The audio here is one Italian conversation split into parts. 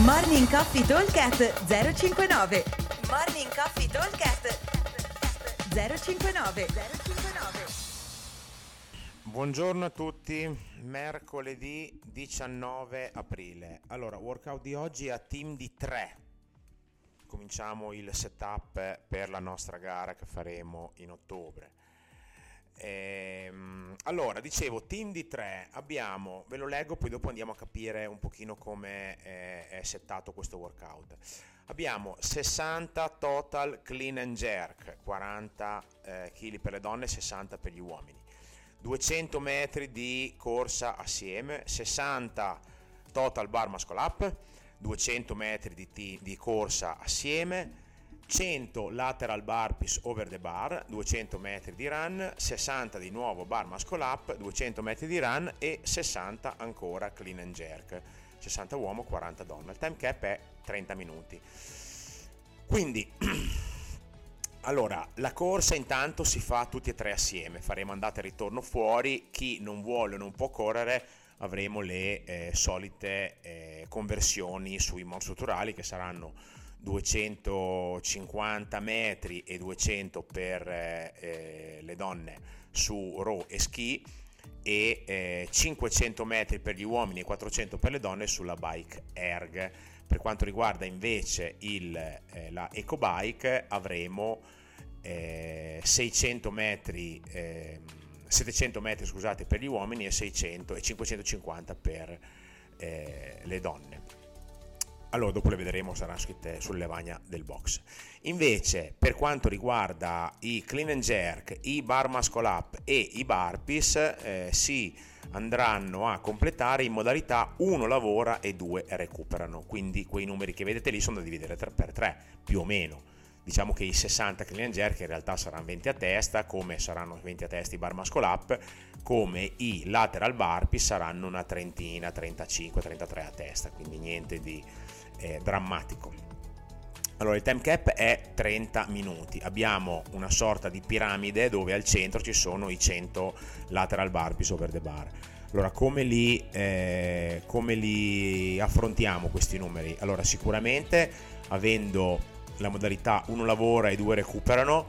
Morning Coffee Talkcast 059 Morning Coffee Talkcast 059 059 Buongiorno a tutti, mercoledì 19 aprile. Allora, workout di oggi a team di 3. Cominciamo il setup per la nostra gara che faremo in ottobre. Ehm, allora, dicevo, team di 3, abbiamo, ve lo leggo, poi dopo andiamo a capire un pochino come è, è settato questo workout. Abbiamo 60 total clean and jerk, 40 eh, kg per le donne, 60 per gli uomini. 200 metri di corsa assieme, 60 total bar muscle up, 200 metri di, t- di corsa assieme, 100 lateral burpees over the bar, 200 metri di run, 60 di nuovo bar muscle up, 200 metri di run e 60 ancora clean and jerk, 60 uomo, 40 donna. Il time cap è 30 minuti. Quindi, allora, la corsa intanto si fa tutti e tre assieme, faremo andata e ritorno fuori, chi non vuole o non può correre avremo le eh, solite eh, conversioni sui monostrutturali che saranno 250 metri e 200 per eh, eh, le donne su row e ski e eh, 500 metri per gli uomini e 400 per le donne sulla bike erg. Per quanto riguarda invece il, eh, la ecobike avremo 600 eh, metri 700 ehm, metri scusate, per gli uomini e 600 e 550 per eh, le donne allora dopo le vedremo, saranno scritte sulle lavagna del box. Invece, per quanto riguarda i clean and jerk, i bar muscle up e i burpees, eh, si andranno a completare in modalità 1 lavora e 2 recuperano. Quindi quei numeri che vedete lì sono da dividere 3 per 3, più o meno. Diciamo che i 60 clean and jerk in realtà saranno 20 a testa, come saranno 20 a testa i bar muscle up, come i lateral burpees saranno una trentina, 35, 33 a testa, quindi niente di eh, drammatico. Allora, il time cap è 30 minuti. Abbiamo una sorta di piramide dove al centro ci sono i 100 lateral burpees over the bar. Allora, come li, eh, come li affrontiamo questi numeri? Allora, sicuramente avendo la modalità uno lavora e due recuperano,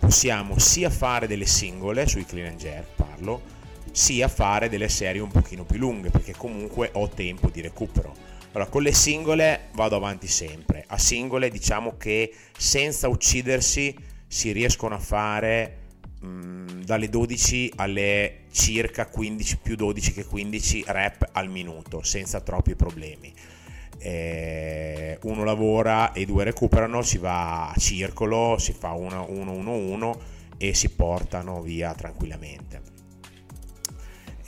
possiamo sia fare delle singole sui clean and jerk, parlo, sia fare delle serie un pochino più lunghe, perché comunque ho tempo di recupero allora, con le singole vado avanti sempre. A singole diciamo che senza uccidersi si riescono a fare mh, dalle 12 alle circa 15 più 12 che 15 rep al minuto senza troppi problemi. Eh, uno lavora e due recuperano, si va a circolo, si fa 1-1-1-1 e si portano via tranquillamente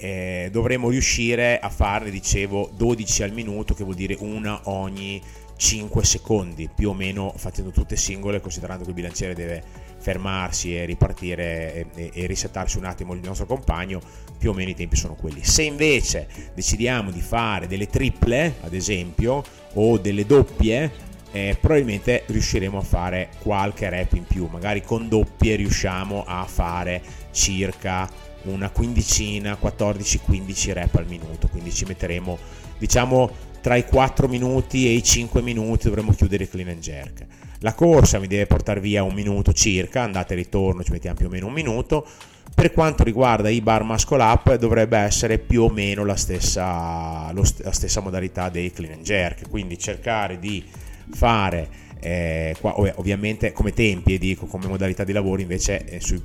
eh, dovremo riuscire a farne, dicevo, 12 al minuto, che vuol dire una ogni 5 secondi, più o meno facendo tutte singole, considerando che il bilanciere deve fermarsi e ripartire e, e risettarsi un attimo il nostro compagno, più o meno i tempi sono quelli. Se invece decidiamo di fare delle triple, ad esempio, o delle doppie, eh, probabilmente riusciremo a fare qualche rep in più, magari con doppie riusciamo a fare circa una quindicina, 14-15 rep al minuto, quindi ci metteremo diciamo tra i 4 minuti e i 5 minuti dovremo chiudere il clean and jerk. La corsa mi deve portare via un minuto circa, andate e ritorno ci mettiamo più o meno un minuto. Per quanto riguarda i bar muscle up dovrebbe essere più o meno la stessa, la stessa modalità dei clean and jerk, quindi cercare di fare eh, qua, ovviamente come tempi e dico come modalità di lavoro invece eh, sui,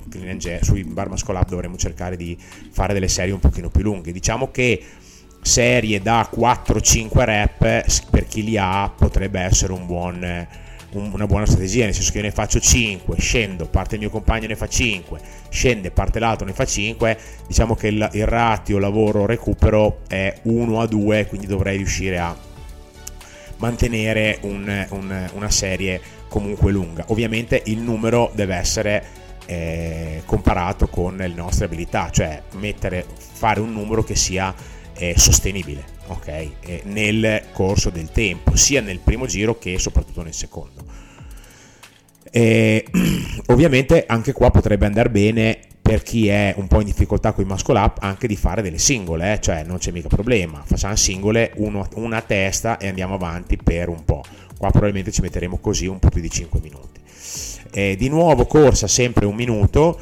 sui bar up dovremmo cercare di fare delle serie un pochino più lunghe. Diciamo che serie da 4-5 rep per chi li ha potrebbe essere un buon, un, una buona strategia nel senso che io ne faccio 5 scendo parte il mio compagno ne fa 5 scende parte l'altro ne fa 5 diciamo che il, il ratio lavoro recupero è 1 a 2 quindi dovrei riuscire a mantenere un, un, una serie comunque lunga. Ovviamente il numero deve essere eh, comparato con le nostre abilità, cioè mettere, fare un numero che sia eh, sostenibile okay? eh, nel corso del tempo, sia nel primo giro che soprattutto nel secondo. Ovviamente anche qua potrebbe andare bene per chi è un po' in difficoltà con i muscle up anche di fare delle singole, eh? cioè non c'è mica problema, facciamo singole uno, una testa e andiamo avanti per un po'. Qua probabilmente ci metteremo così un po' più di 5 minuti. Eh, di nuovo corsa sempre un minuto,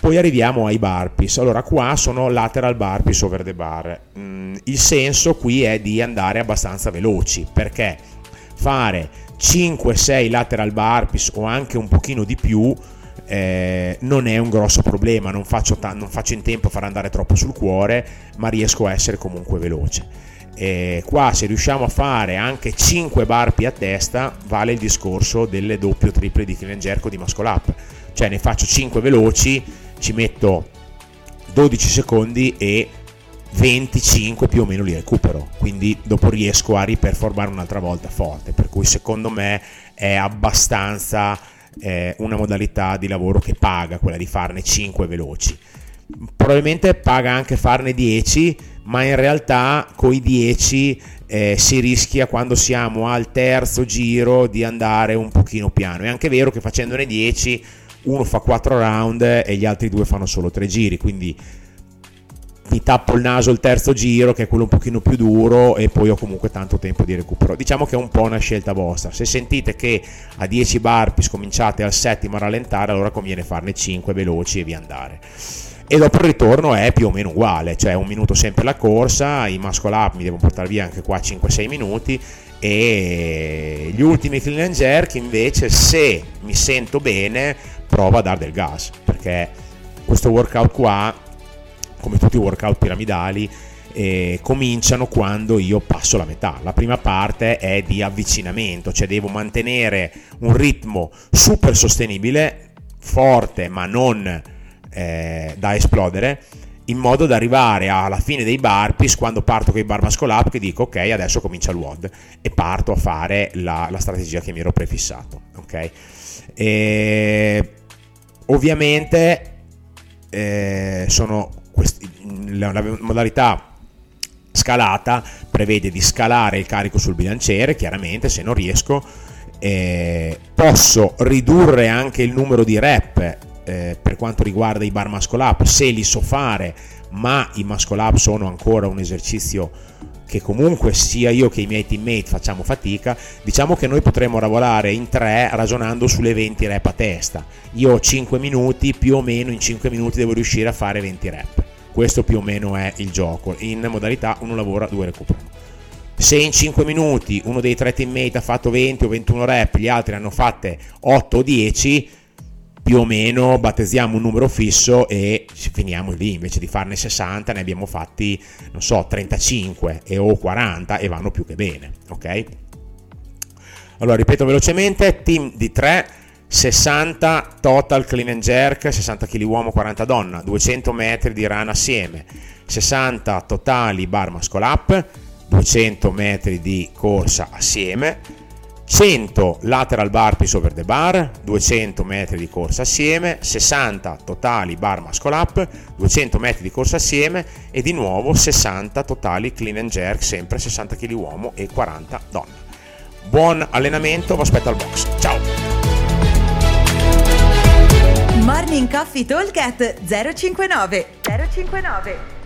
poi arriviamo ai burpees. Allora qua sono lateral burpees over the bar. Mm, il senso qui è di andare abbastanza veloci perché fare 5-6 lateral burpees o anche un pochino di più eh, non è un grosso problema, non faccio, ta- non faccio, in tempo a far andare troppo sul cuore, ma riesco a essere comunque veloce. E qua se riusciamo a fare anche 5 barpi a testa vale il discorso delle doppie o triple di clean jerk di muscle up cioè ne faccio 5 veloci ci metto 12 secondi e 25 più o meno li recupero quindi dopo riesco a riperformare un'altra volta forte per cui secondo me è abbastanza eh, una modalità di lavoro che paga quella di farne 5 veloci. Probabilmente paga anche farne 10, ma in realtà con i 10 eh, si rischia quando siamo al terzo giro di andare un pochino piano. È anche vero che facendone 10 uno fa 4 round e gli altri due fanno solo 3 giri, quindi mi tappo il naso il terzo giro che è quello un pochino più duro e poi ho comunque tanto tempo di recupero. Diciamo che è un po' una scelta vostra. Se sentite che a 10 burpees cominciate al settimo a rallentare allora conviene farne 5 veloci e via andare. E dopo il ritorno è più o meno uguale cioè un minuto sempre la corsa i muscle up mi devo portare via anche qua 5-6 minuti e gli ultimi clean and jerk invece se mi sento bene provo a dare del gas perché questo workout qua come tutti i workout piramidali, eh, cominciano quando io passo la metà. La prima parte è di avvicinamento, cioè devo mantenere un ritmo super sostenibile, forte ma non eh, da esplodere, in modo da arrivare alla fine dei burpees quando parto con i bar muscle up che dico ok adesso comincia il WOD e parto a fare la, la strategia che mi ero prefissato. Ok? E, ovviamente eh, sono la, la modalità scalata prevede di scalare il carico sul bilanciere, chiaramente se non riesco eh, posso ridurre anche il numero di rep eh, per quanto riguarda i bar muscle up se li so fare, ma i muscle up sono ancora un esercizio che comunque sia io che i miei teammate facciamo fatica, diciamo che noi potremmo lavorare in tre ragionando sulle 20 rep a testa. Io ho 5 minuti, più o meno in 5 minuti devo riuscire a fare 20 rep. Questo più o meno è il gioco. In modalità uno lavora, due recuperano. Se in 5 minuti uno dei tre teammate ha fatto 20 o 21 rep, gli altri hanno fatte 8 o 10, più o meno battezziamo un numero fisso e finiamo lì, invece di farne 60 ne abbiamo fatti, non so, 35 e o 40 e vanno più che bene, ok? Allora, ripeto velocemente, team di 3, 60 total clean and jerk, 60 kg uomo, 40 donna, 200 metri di run assieme, 60 totali bar muscle up, 200 metri di corsa assieme, 100 lateral burpees over the bar, 200 metri di corsa assieme, 60 totali bar muscle up, 200 metri di corsa assieme e di nuovo 60 totali clean and jerk, sempre 60 kg uomo e 40 donna. Buon allenamento, vi aspetto al box. Ciao! Morning Coffee Talk 059 059